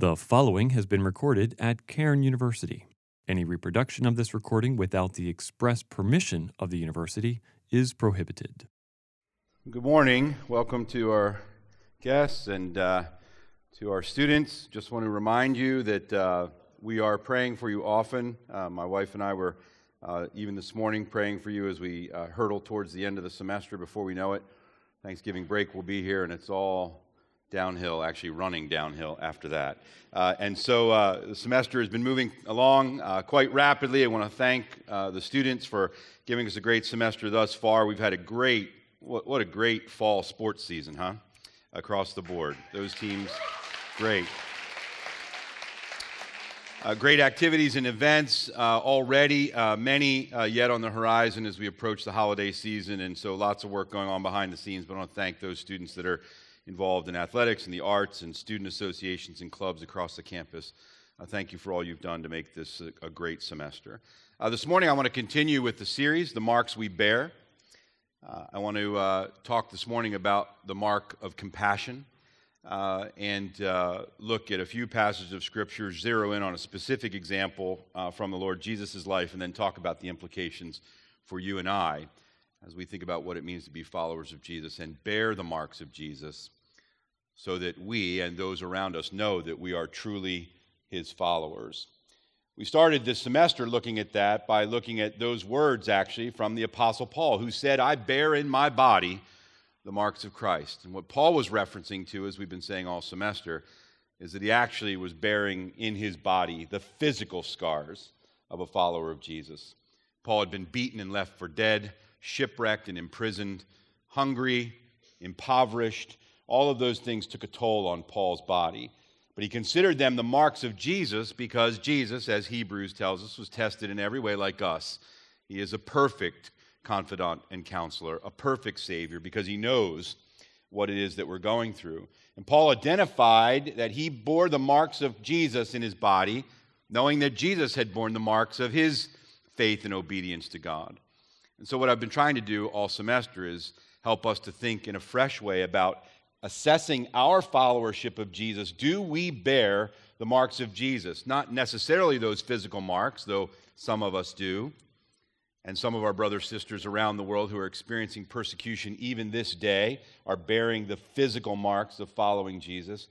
The following has been recorded at Cairn University. Any reproduction of this recording without the express permission of the university is prohibited. Good morning. Welcome to our guests and uh, to our students. Just want to remind you that uh, we are praying for you often. Uh, my wife and I were uh, even this morning praying for you as we uh, hurtle towards the end of the semester before we know it. Thanksgiving break will be here, and it's all downhill, actually running downhill after that. Uh, and so uh, the semester has been moving along uh, quite rapidly. I want to thank uh, the students for giving us a great semester thus far. We've had a great, what, what a great fall sports season, huh? Across the board. Those teams, great. Uh, great activities and events uh, already, uh, many uh, yet on the horizon as we approach the holiday season, and so lots of work going on behind the scenes. But I want to thank those students that are involved in athletics and the arts and student associations and clubs across the campus. Uh, thank you for all you've done to make this a, a great semester. Uh, this morning, I want to continue with the series, The Marks We Bear. Uh, I want to uh, talk this morning about the mark of compassion uh, and uh, look at a few passages of Scripture, zero in on a specific example from the Lord Jesus' life, and then talk about the implications for you and I as we think about what it means to be followers of Jesus and bear the marks of Jesus so that we and those around us know that we are truly his followers. We started this semester looking at that by looking at those words actually from the Apostle Paul, who said, I bear in my body the marks of Christ. And what Paul was referencing to, as we've been saying all semester, is that he actually was bearing in his body the physical scars of a follower of Jesus. Paul had been beaten and left for dead shipwrecked and imprisoned, hungry, impoverished. All of those things took a toll on Paul's body. But he considered them the marks of Jesus because Jesus, as Hebrews tells us, was tested in every way like us. He is a perfect confidant and counselor, a perfect Savior, because he knows what it is that we're going through. And Paul identified that he bore the marks of Jesus in his body, knowing that Jesus had borne the marks of his faith and obedience to God. And so, what I've been trying to do all semester is help us to think in a fresh way about assessing our followership of Jesus. Do we bear the marks of Jesus? Not necessarily those physical marks, though some of us do. And some of our brothers sisters around the world who are experiencing persecution even this day are bearing the physical marks of following Jesus.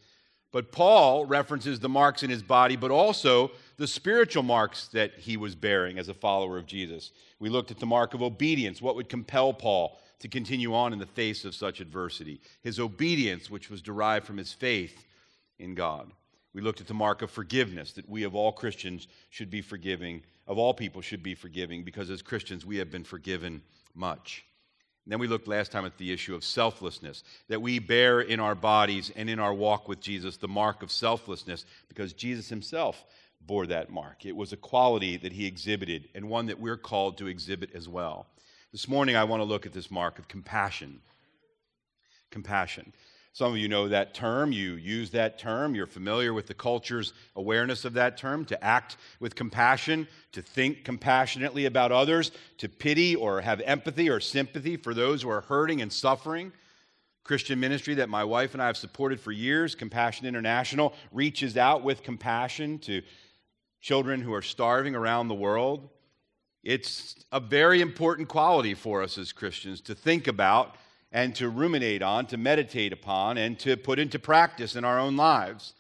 But Paul references the marks in his body, but also the spiritual marks that he was bearing as a follower of Jesus. We looked at the mark of obedience. What would compel Paul to continue on in the face of such adversity? His obedience, which was derived from his faith in God. We looked at the mark of forgiveness, that we of all Christians should be forgiving, of all people should be forgiving, because as Christians we have been forgiven much. And then we looked last time at the issue of selflessness, that we bear in our bodies and in our walk with Jesus the mark of selflessness because Jesus himself bore that mark. It was a quality that he exhibited and one that we're called to exhibit as well. This morning I want to look at this mark of compassion. Compassion. Some of you know that term. You use that term. You're familiar with the culture's awareness of that term to act with compassion, to think compassionately about others, to pity or have empathy or sympathy for those who are hurting and suffering. Christian ministry that my wife and I have supported for years, Compassion International, reaches out with compassion to children who are starving around the world. It's a very important quality for us as Christians to think about and to ruminate on, to meditate upon, and to put into practice in our own lives.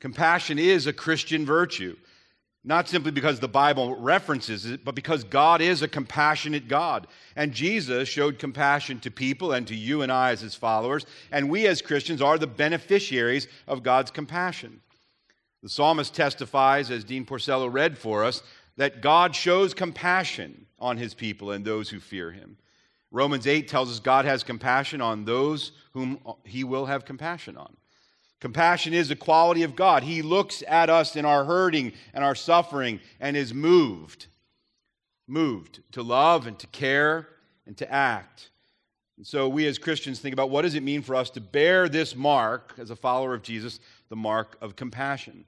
Compassion is a Christian virtue, not simply because the Bible references it, but because God is a compassionate God. And Jesus showed compassion to people and to you and I as his followers, and we as Christians are the beneficiaries of God's compassion. The psalmist testifies, as Dean Porcello read for us, that God shows compassion on his people and those who fear him. Romans 8 tells us God has compassion on those whom he will have compassion on. Compassion is a quality of God. He looks at us in our hurting and our suffering and is moved, moved to love and to care and to act. And so we as Christians think about what does it mean for us to bear this mark as a follower of Jesus, the mark of compassion.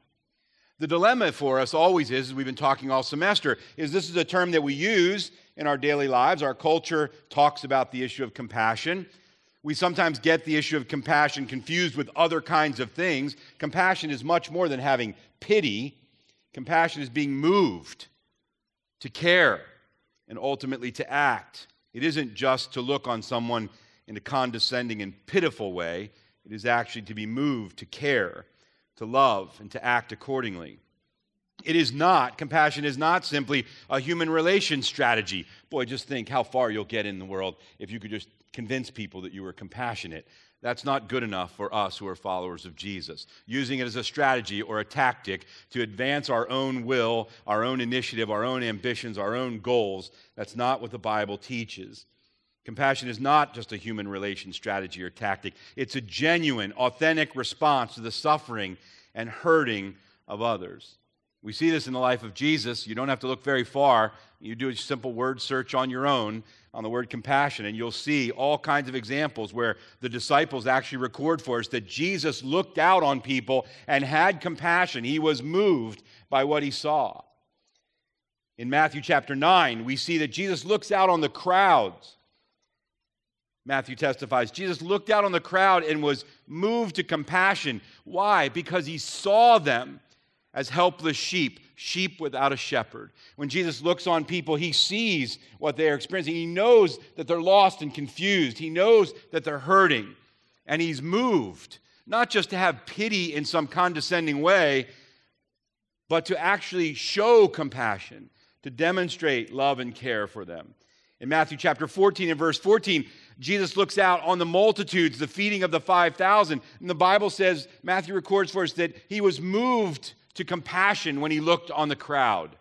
The dilemma for us always is, as we've been talking all semester, is this is a term that we use in our daily lives. Our culture talks about the issue of compassion, We sometimes get the issue of compassion confused with other kinds of things. Compassion is much more than having pity, compassion is being moved to care and ultimately to act. It isn't just to look on someone in a condescending and pitiful way, it is actually to be moved to care, to love, and to act accordingly. It is not, compassion is not simply a human relation strategy. Boy, just think how far you'll get in the world if you could just convince people that you were compassionate. That's not good enough for us who are followers of Jesus. Using it as a strategy or a tactic to advance our own will, our own initiative, our own ambitions, our own goals, that's not what the Bible teaches. Compassion is not just a human relation strategy or tactic, it's a genuine, authentic response to the suffering and hurting of others. We see this in the life of Jesus. You don't have to look very far. You do a simple word search on your own on the word compassion, and you'll see all kinds of examples where the disciples actually record for us that Jesus looked out on people and had compassion. He was moved by what he saw. In Matthew chapter 9, we see that Jesus looks out on the crowds. Matthew testifies Jesus looked out on the crowd and was moved to compassion. Why? Because he saw them as helpless sheep, sheep without a shepherd. When Jesus looks on people, he sees what they are experiencing. He knows that they're lost and confused. He knows that they're hurting. And he's moved, not just to have pity in some condescending way, but to actually show compassion, to demonstrate love and care for them. In Matthew chapter 14 and verse 14, Jesus looks out on the multitudes, the feeding of the 5,000. And the Bible says, Matthew records for us that he was moved to compassion when he looked on the crowd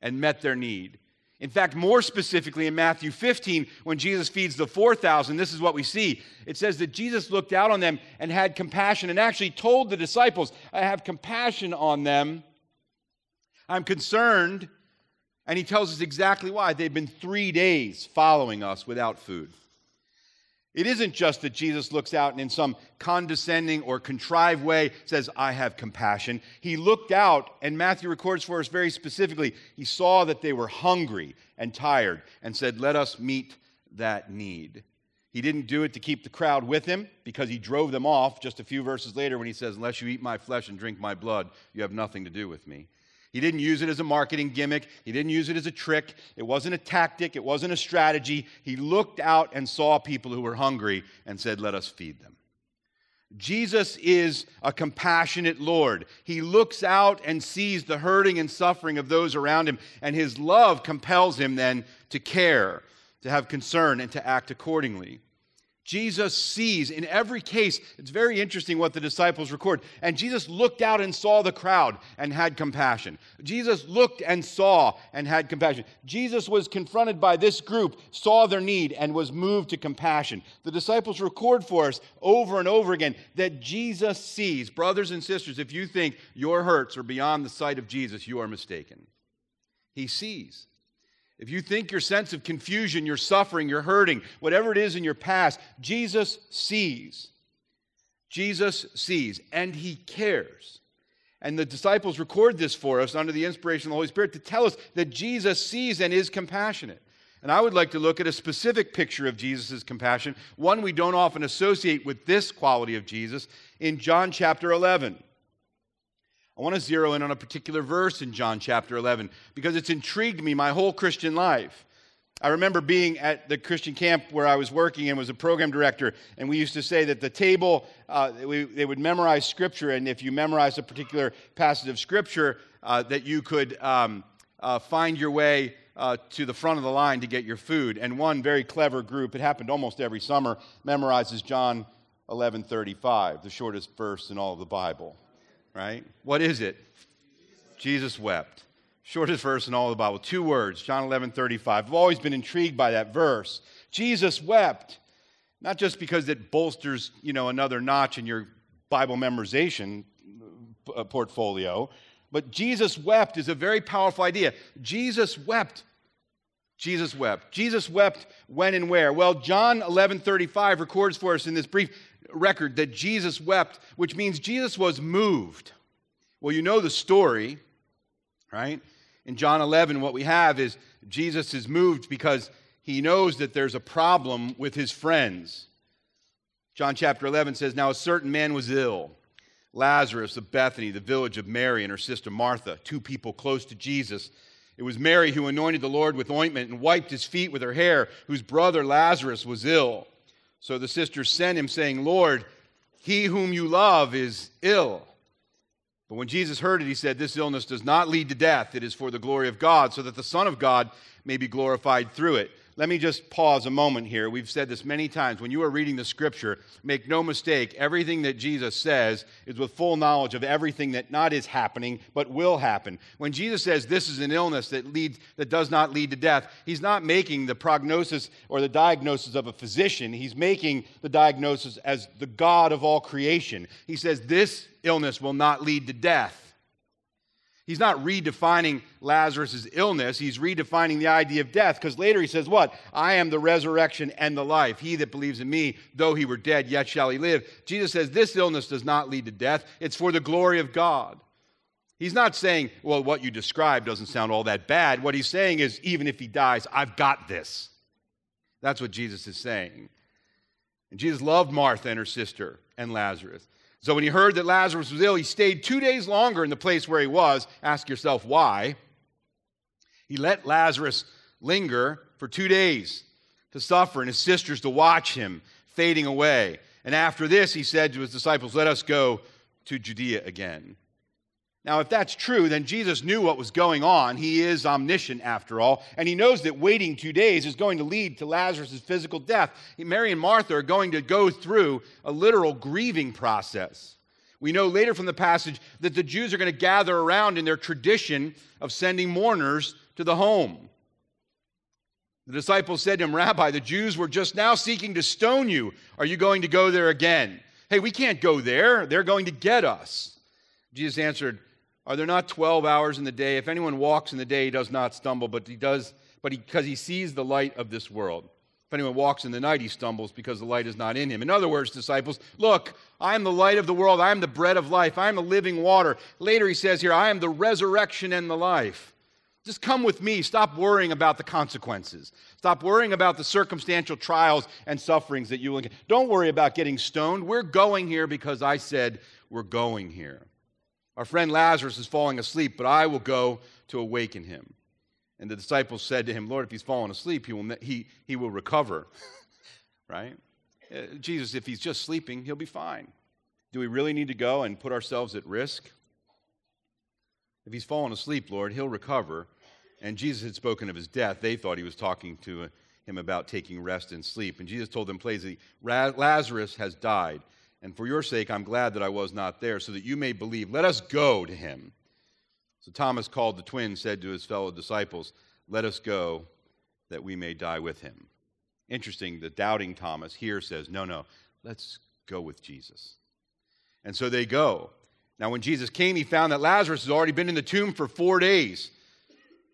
and met their need. In fact, more specifically in Matthew 15, when Jesus feeds the 4,000, this is what we see. It says that Jesus looked out on them and had compassion and actually told the disciples, I have compassion on them. I'm concerned. And he tells us exactly why. They've been three days following us without food. It isn't just that Jesus looks out and in some condescending or contrived way says, I have compassion. He looked out, and Matthew records for us very specifically, he saw that they were hungry and tired and said, Let us meet that need. He didn't do it to keep the crowd with him because he drove them off just a few verses later when he says, Unless you eat my flesh and drink my blood, you have nothing to do with me. He didn't use it as a marketing gimmick. He didn't use it as a trick. It wasn't a tactic. It wasn't a strategy. He looked out and saw people who were hungry and said, Let us feed them. Jesus is a compassionate Lord. He looks out and sees the hurting and suffering of those around him, and his love compels him then to care, to have concern, and to act accordingly. Jesus sees in every case, it's very interesting what the disciples record. And Jesus looked out and saw the crowd and had compassion. Jesus looked and saw and had compassion. Jesus was confronted by this group, saw their need, and was moved to compassion. The disciples record for us over and over again that Jesus sees. Brothers and sisters, if you think your hurts are beyond the sight of Jesus, you are mistaken. He sees. If you think your sense of confusion, your suffering, your hurting, whatever it is in your past, Jesus sees. Jesus sees and he cares. And the disciples record this for us under the inspiration of the Holy Spirit to tell us that Jesus sees and is compassionate. And I would like to look at a specific picture of Jesus' compassion, one we don't often associate with this quality of Jesus, in John chapter 11. I want to zero in on a particular verse in John chapter 11 because it's intrigued me my whole Christian life. I remember being at the Christian camp where I was working and was a program director, and we used to say that the table, uh, we, they would memorize scripture, and if you memorize a particular passage of scripture, uh, that you could um, uh, find your way uh, to the front of the line to get your food. And one very clever group, it happened almost every summer, memorizes John 11:35, the shortest verse in all of the Bible right? What is it? Jesus wept. Shortest verse in all the Bible. Two words, John 11, 35. I've always been intrigued by that verse. Jesus wept. Not just because it bolsters, you know, another notch in your Bible memorization uh, portfolio, but Jesus wept is a very powerful idea. Jesus wept. Jesus wept. Jesus wept when and where? Well, John 11, 35 records for us in this brief record that Jesus wept, which means Jesus was moved. Well, you know the story, right? In John 11, what we have is Jesus is moved because he knows that there's a problem with his friends. John chapter 11 says, Now a certain man was ill, Lazarus of Bethany, the village of Mary and her sister Martha, two people close to Jesus. It was Mary who anointed the Lord with ointment and wiped his feet with her hair, whose brother Lazarus was ill. So the sisters sent him, saying, Lord, he whom you love is ill. But when Jesus heard it, he said, This illness does not lead to death. It is for the glory of God, so that the Son of God may be glorified through it. Let me just pause a moment here. We've said this many times. When you are reading the scripture, make no mistake, everything that Jesus says is with full knowledge of everything that not is happening, but will happen. When Jesus says this is an illness that leads that does not lead to death, he's not making the prognosis or the diagnosis of a physician. He's making the diagnosis as the God of all creation. He says this illness will not lead to death. He's not redefining Lazarus' illness. He's redefining the idea of death because later he says, What? I am the resurrection and the life. He that believes in me, though he were dead, yet shall he live. Jesus says, This illness does not lead to death. It's for the glory of God. He's not saying, Well, what you described doesn't sound all that bad. What he's saying is, Even if he dies, I've got this. That's what Jesus is saying. And Jesus loved Martha and her sister and Lazarus. So when he heard that Lazarus was ill, he stayed two days longer in the place where he was. Ask yourself why. He let Lazarus linger for two days to suffer and his sisters to watch him fading away. And after this, he said to his disciples, Let us go to Judea again. Now, if that's true, then Jesus knew what was going on. He is omniscient, after all, and he knows that waiting two days is going to lead to Lazarus' physical death. Mary and Martha are going to go through a literal grieving process. We know later from the passage that the Jews are going to gather around in their tradition of sending mourners to the home. The disciples said to him, Rabbi, the Jews were just now seeking to stone you. Are you going to go there again? Hey, we can't go there. They're going to get us. Jesus answered, are there not 12 hours in the day? If anyone walks in the day, he does not stumble, but he does, but he because he, he sees the light of this world. If anyone walks in the night, he stumbles because the light is not in him. In other words, disciples, look, I am the light of the world. I am the bread of life. I am the living water. Later, he says here, I am the resurrection and the life. Just come with me. Stop worrying about the consequences. Stop worrying about the circumstantial trials and sufferings that you will get. Don't worry about getting stoned. We're going here because I said we're going here. Our friend Lazarus is falling asleep, but I will go to awaken him. And the disciples said to him, Lord, if he's fallen asleep, he will, he, he will recover. right? Uh, Jesus, if he's just sleeping, he'll be fine. Do we really need to go and put ourselves at risk? If he's fallen asleep, Lord, he'll recover. And Jesus had spoken of his death. They thought he was talking to him about taking rest and sleep. And Jesus told them plainly, Lazarus has died. And for your sake, I'm glad that I was not there, so that you may believe. Let us go to him. So Thomas called the twin, said to his fellow disciples, Let us go, that we may die with him. Interesting, the doubting Thomas here says, No, no, let's go with Jesus. And so they go. Now, when Jesus came, he found that Lazarus had already been in the tomb for four days.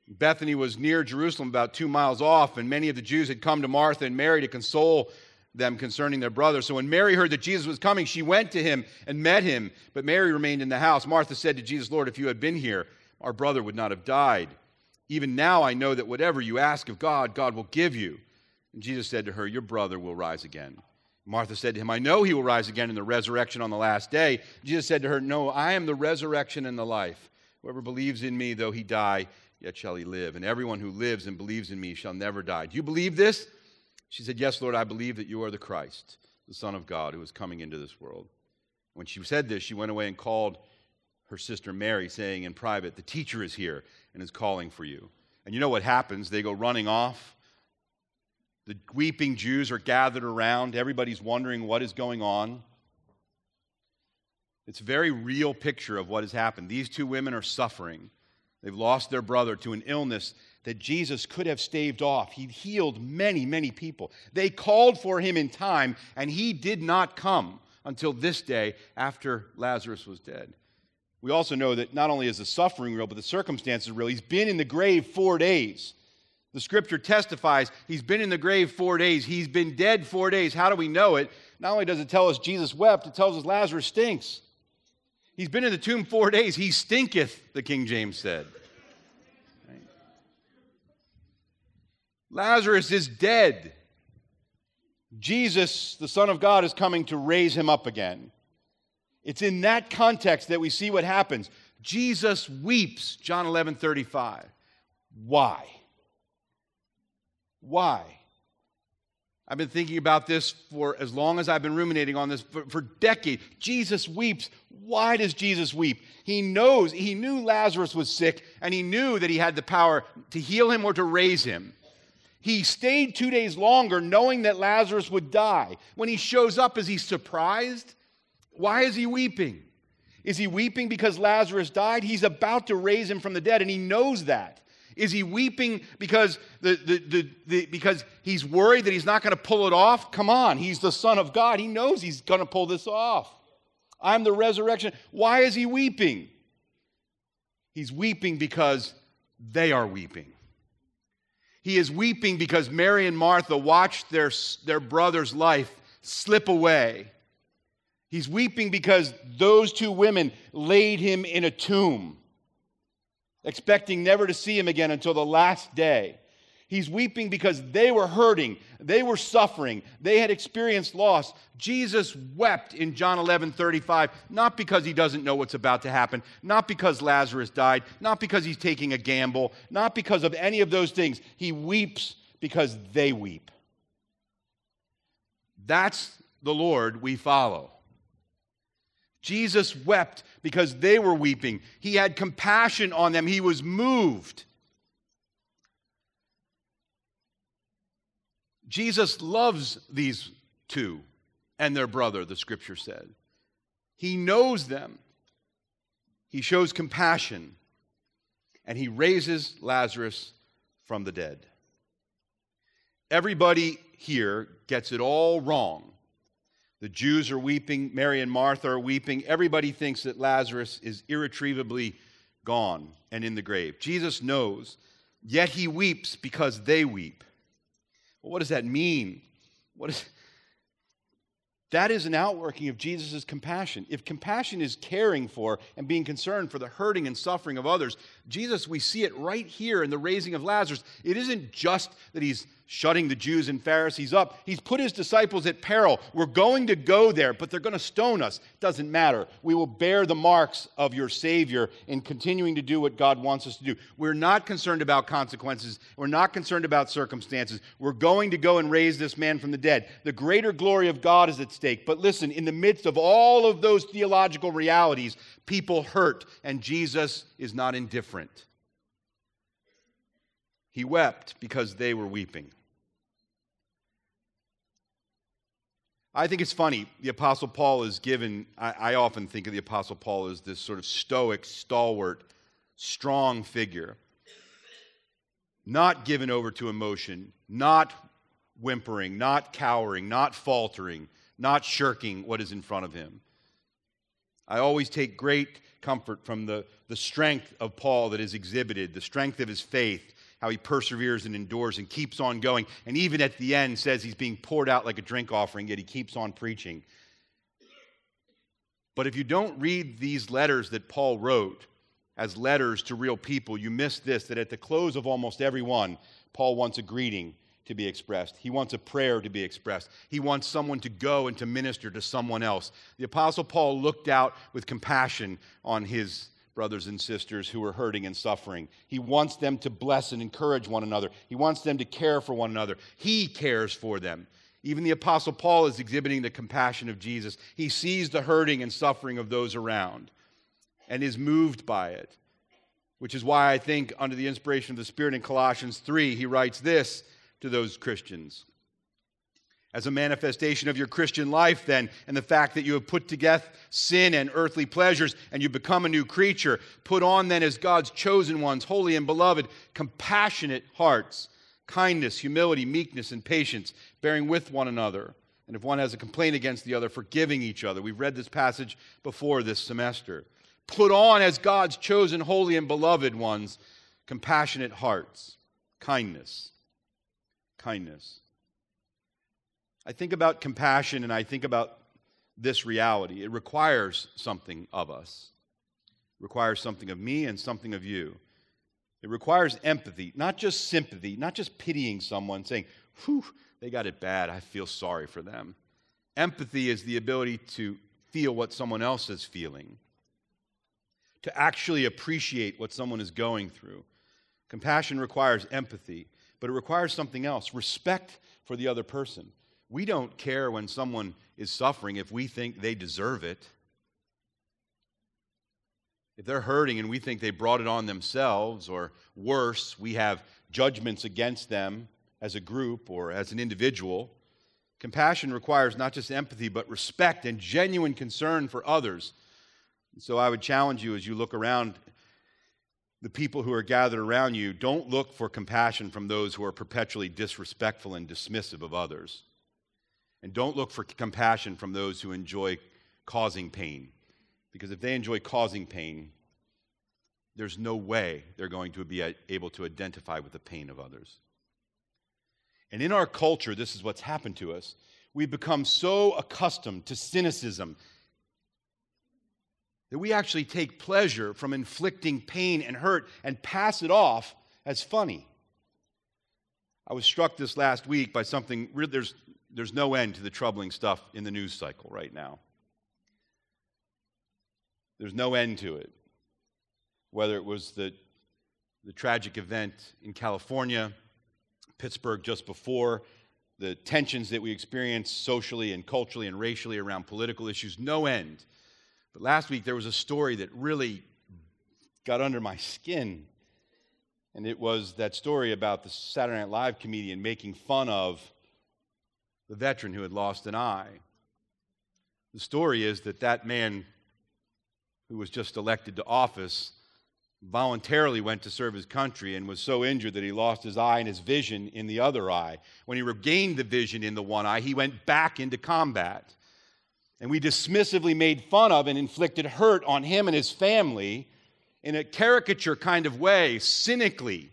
Bethany was near Jerusalem, about two miles off, and many of the Jews had come to Martha and Mary to console them concerning their brother. So when Mary heard that Jesus was coming, she went to him and met him. But Mary remained in the house. Martha said to Jesus, Lord, if you had been here, our brother would not have died. Even now I know that whatever you ask of God, God will give you. And Jesus said to her, Your brother will rise again. Martha said to him, I know he will rise again in the resurrection on the last day. Jesus said to her, No, I am the resurrection and the life. Whoever believes in me, though he die, yet shall he live. And everyone who lives and believes in me shall never die. Do you believe this? She said, Yes, Lord, I believe that you are the Christ, the Son of God, who is coming into this world. When she said this, she went away and called her sister Mary, saying in private, The teacher is here and is calling for you. And you know what happens? They go running off. The weeping Jews are gathered around. Everybody's wondering what is going on. It's a very real picture of what has happened. These two women are suffering. They've lost their brother to an illness that Jesus could have staved off. He healed many, many people. They called for him in time, and he did not come until this day after Lazarus was dead. We also know that not only is the suffering real, but the circumstances real. He's been in the grave four days. The scripture testifies he's been in the grave four days. He's been dead four days. How do we know it? Not only does it tell us Jesus wept, it tells us Lazarus stinks. He's been in the tomb four days. He stinketh, the King James said. Lazarus is dead. Jesus, the Son of God, is coming to raise him up again. It's in that context that we see what happens. Jesus weeps, John 11 35. Why? Why? I've been thinking about this for as long as I've been ruminating on this for, for, decades. Jesus weeps. Why does Jesus weep? He knows, he knew Lazarus was sick, and he knew that he had the power to heal him or to raise him. He stayed two days longer knowing that Lazarus would die. When he shows up, is he surprised? Why is he weeping? Is he weeping because Lazarus died? He's about to raise him from the dead, and he knows that. Is he weeping because, the, the, the, the because he's worried that he's not going to pull it off? Come on, he's the Son of God. He knows he's going to pull this off. I'm the resurrection. Why is he weeping? He's weeping because they are weeping. He is weeping because Mary and Martha watched their, their brother's life slip away. He's weeping because those two women laid him in a tomb expecting never to see him again until the last day. He's weeping because they were hurting, they were suffering, they had experienced loss. Jesus wept in John 11 35, not because he doesn't know what's about to happen, not because Lazarus died, not because he's taking a gamble, not because of any of those things. He weeps because they weep. That's the Lord we follow. Jesus wept because they were weeping. He had compassion on them, he was moved. Jesus loves these two and their brother, the scripture said. He knows them. He shows compassion and he raises Lazarus from the dead. Everybody here gets it all wrong the Jews are weeping. Mary and Martha are weeping. Everybody thinks that Lazarus is irretrievably gone and in the grave. Jesus knows, yet he weeps because they weep. Well, what does that mean? What is, that is an outworking of Jesus' compassion. If compassion is caring for and being concerned for the hurting and suffering of others, Jesus, we see it right here in the raising of Lazarus. It isn't just that he's shutting the Jews and Pharisees up. He's put his disciples at peril. We're going to go there, but they're going to stone us. Doesn't matter. We will bear the marks of your Savior in continuing to do what God wants us to do. We're not concerned about consequences. We're not concerned about circumstances. We're going to go and raise this man from the dead. The greater glory of God is at stake. But listen, in the midst of all of those theological realities, people hurt, and Jesus is not indifferent. He wept because they were weeping. I think it's funny. The Apostle Paul is given, I, I, often think of the Apostle Paul as this sort of stoic, stalwart, strong figure, not given over to emotion, not whimpering, not cowering, not faltering, not shirking what is in front of him. I always take great comfort from the, the strength of Paul that is exhibited, the strength of his faith, how he perseveres and endures and keeps on going. And even at the end says he's being poured out like a drink offering, yet he keeps on preaching. But if you don't read these letters that Paul wrote as letters to real people, you miss this that at the close of almost every one, Paul wants a greeting to be expressed. He wants a prayer to be expressed. He wants someone to go and to minister to someone else. The Apostle Paul looked out with compassion on his brothers and sisters who are hurting and suffering. He wants them to bless and encourage one another. He wants them to care for one another. He cares for them. Even the Apostle Paul is exhibiting the compassion of Jesus. He sees the hurting and suffering of those around and is moved by it, which is why I think, under the inspiration of the Spirit in Colossians 3, he writes this to those Christians as a manifestation of your Christian life, then, and the fact that you have put to death sin and earthly pleasures and you become a new creature. Put on, then, as God's chosen ones, holy and beloved, compassionate hearts, kindness, humility, meekness, and patience, bearing with one another. And if one has a complaint against the other, forgiving each other. We've read this passage before this semester. Put on, as God's chosen, holy, and beloved ones, compassionate hearts, kindness, kindness I think about compassion and I think about this reality. It requires something of us, it requires something of me and something of you. It requires empathy, not just sympathy, not just pitying someone, saying, Whew, they got it bad. I feel sorry for them. Empathy is the ability to feel what someone else is feeling, to actually appreciate what someone is going through. Compassion requires empathy, but it requires something else respect for the other person. We don't care when someone is suffering if we think they deserve it. If they're hurting and we think they brought it on themselves, or worse, we have judgments against them as a group or as an individual. Compassion requires not just empathy, but respect and genuine concern for others. So I would challenge you as you look around the people who are gathered around you, don't look for compassion from those who are perpetually disrespectful and dismissive of others. And don't look for compassion from those who enjoy causing pain. Because if they enjoy causing pain, there's no way they're going to be able to identify with the pain of others. And in our culture, this is what's happened to us. We've become so accustomed to cynicism that we actually take pleasure from inflicting pain and hurt and pass it off as funny. I was struck this last week by something, there's, there's no end to the troubling stuff in the news cycle right now. There's no end to it. Whether it was the, the tragic event in California, Pittsburgh just before, the tensions that we experience socially and culturally and racially around political issues, no end. But last week there was a story that really got under my skin. And it was that story about the Saturday Night Live comedian making fun of the veteran who had lost an eye. The story is that that man who was just elected to office voluntarily went to serve his country and was so injured that he lost his eye and his vision in the other eye. When he regained the vision in the one eye, he went back into combat. And we dismissively made fun of and inflicted hurt on him and his family in a caricature kind of way, cynically.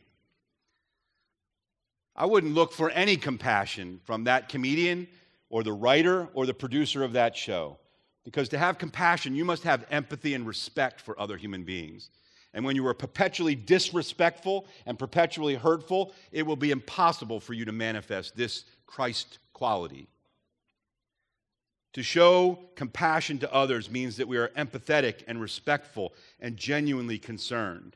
I wouldn't look for any compassion from that comedian or the writer or the producer of that show. Because to have compassion, you must have empathy and respect for other human beings. And when you are perpetually disrespectful and perpetually hurtful, it will be impossible for you to manifest this Christ quality. To show compassion to others means that we are empathetic and respectful and genuinely concerned.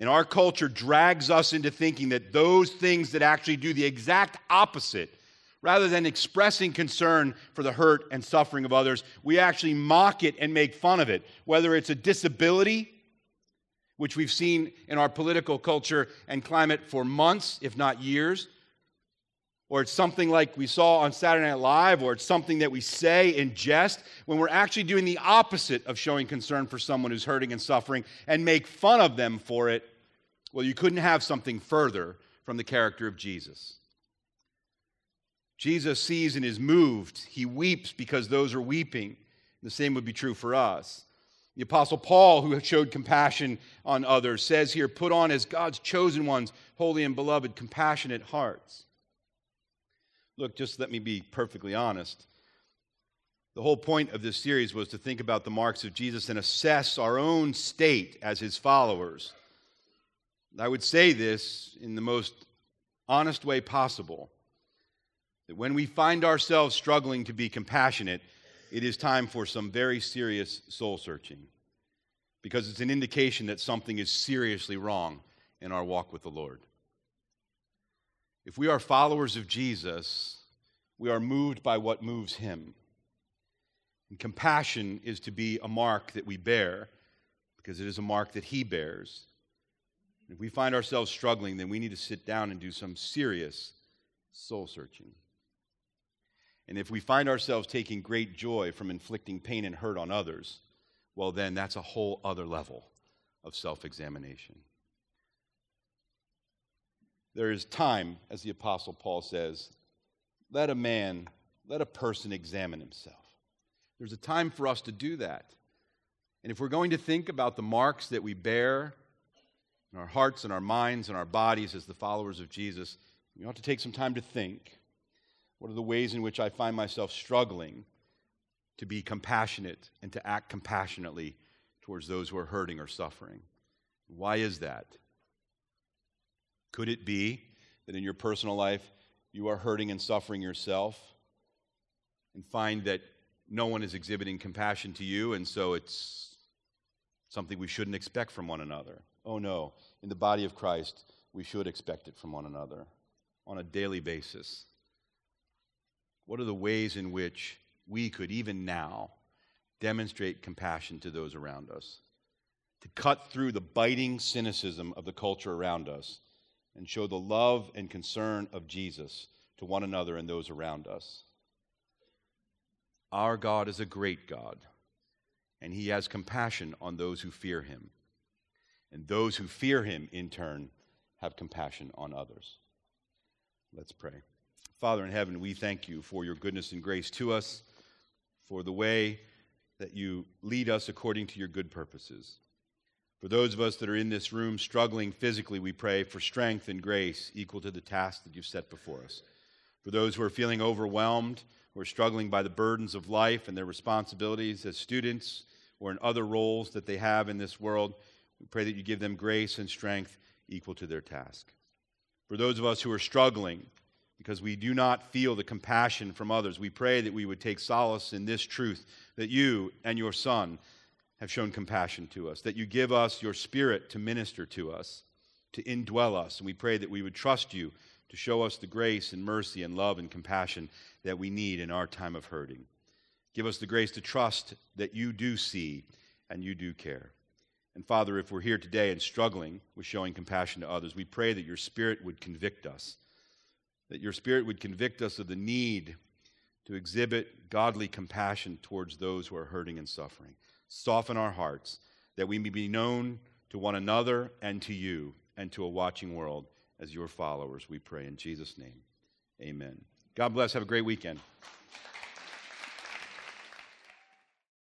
And our culture drags us into thinking that those things that actually do the exact opposite, rather than expressing concern for the hurt and suffering of others, we actually mock it and make fun of it. Whether it's a disability which we've seen in our political culture and climate for months, if not years. Or it's something like we saw on Saturday Night Live, or it's something that we say in jest when we're actually doing the opposite of showing concern for someone who's hurting and suffering and make fun of them for it. Well, you couldn't have something further from the character of Jesus. Jesus sees and is moved. He weeps because those are weeping. The same would be true for us. The Apostle Paul, who showed compassion on others, says here, put on as God's chosen ones, holy and beloved, compassionate hearts. Look, just let me be perfectly honest. The whole point of this series was to think about the marks of Jesus and assess our own state as his followers. I would say this in the most honest way possible that when we find ourselves struggling to be compassionate, it is time for some very serious soul searching because it's an indication that something is seriously wrong in our walk with the Lord. If we are followers of Jesus, we are moved by what moves him. And compassion is to be a mark that we bear because it is a mark that he bears. If we find ourselves struggling, then we need to sit down and do some serious soul searching. And if we find ourselves taking great joy from inflicting pain and hurt on others, well, then that's a whole other level of self examination. There is time, as the Apostle Paul says, let a man, let a person examine himself. There's a time for us to do that. And if we're going to think about the marks that we bear in our hearts and our minds and our bodies as the followers of Jesus, we ought to take some time to think. What are the ways in which I find myself struggling to be compassionate and to act compassionately towards those who are hurting or suffering? Why is that? Could it be that in your personal life you are hurting and suffering yourself and find that no one is exhibiting compassion to you, and so it's something we shouldn't expect from one another. Oh no, in the body of Christ, we should expect it from one another on a daily basis. What are the ways in which we could, even now, demonstrate compassion to those around us? To cut through the biting cynicism of the culture around us and show the love and concern of Jesus to one another and those around us. Our God is a great God, and He has compassion on those who fear Him. And those who fear Him, in turn, have compassion on others. Let's pray. Father in heaven, we thank you for your goodness and grace to us, for the way that you lead us according to your good purposes. For those of us that are in this room struggling physically, we pray for strength and grace equal to the task that you've set before us. For those who are feeling overwhelmed, are struggling by the burdens of life and their responsibilities as students or in other roles that they have in this world, we pray that you give them grace and strength equal to their task. For those of us who are struggling because we do not feel the compassion from others, we pray that we would take solace in this truth that you and your Son have shown compassion to us, that you give us your Spirit to minister to us, to indwell us. And we pray that we would trust you to show us the grace and mercy and love and compassion that we need in our time of hurting. Give us the grace to trust that you do see and you do care. And Father, if we're here today and struggling with showing compassion to others, we pray that your Spirit would convict us, that your Spirit would convict us of the need to exhibit godly compassion towards those who are hurting and suffering. Soften our hearts that we may be known to one another and to you and to a watching world as your followers, we pray in Jesus' name. Amen. God bless. Have a great weekend.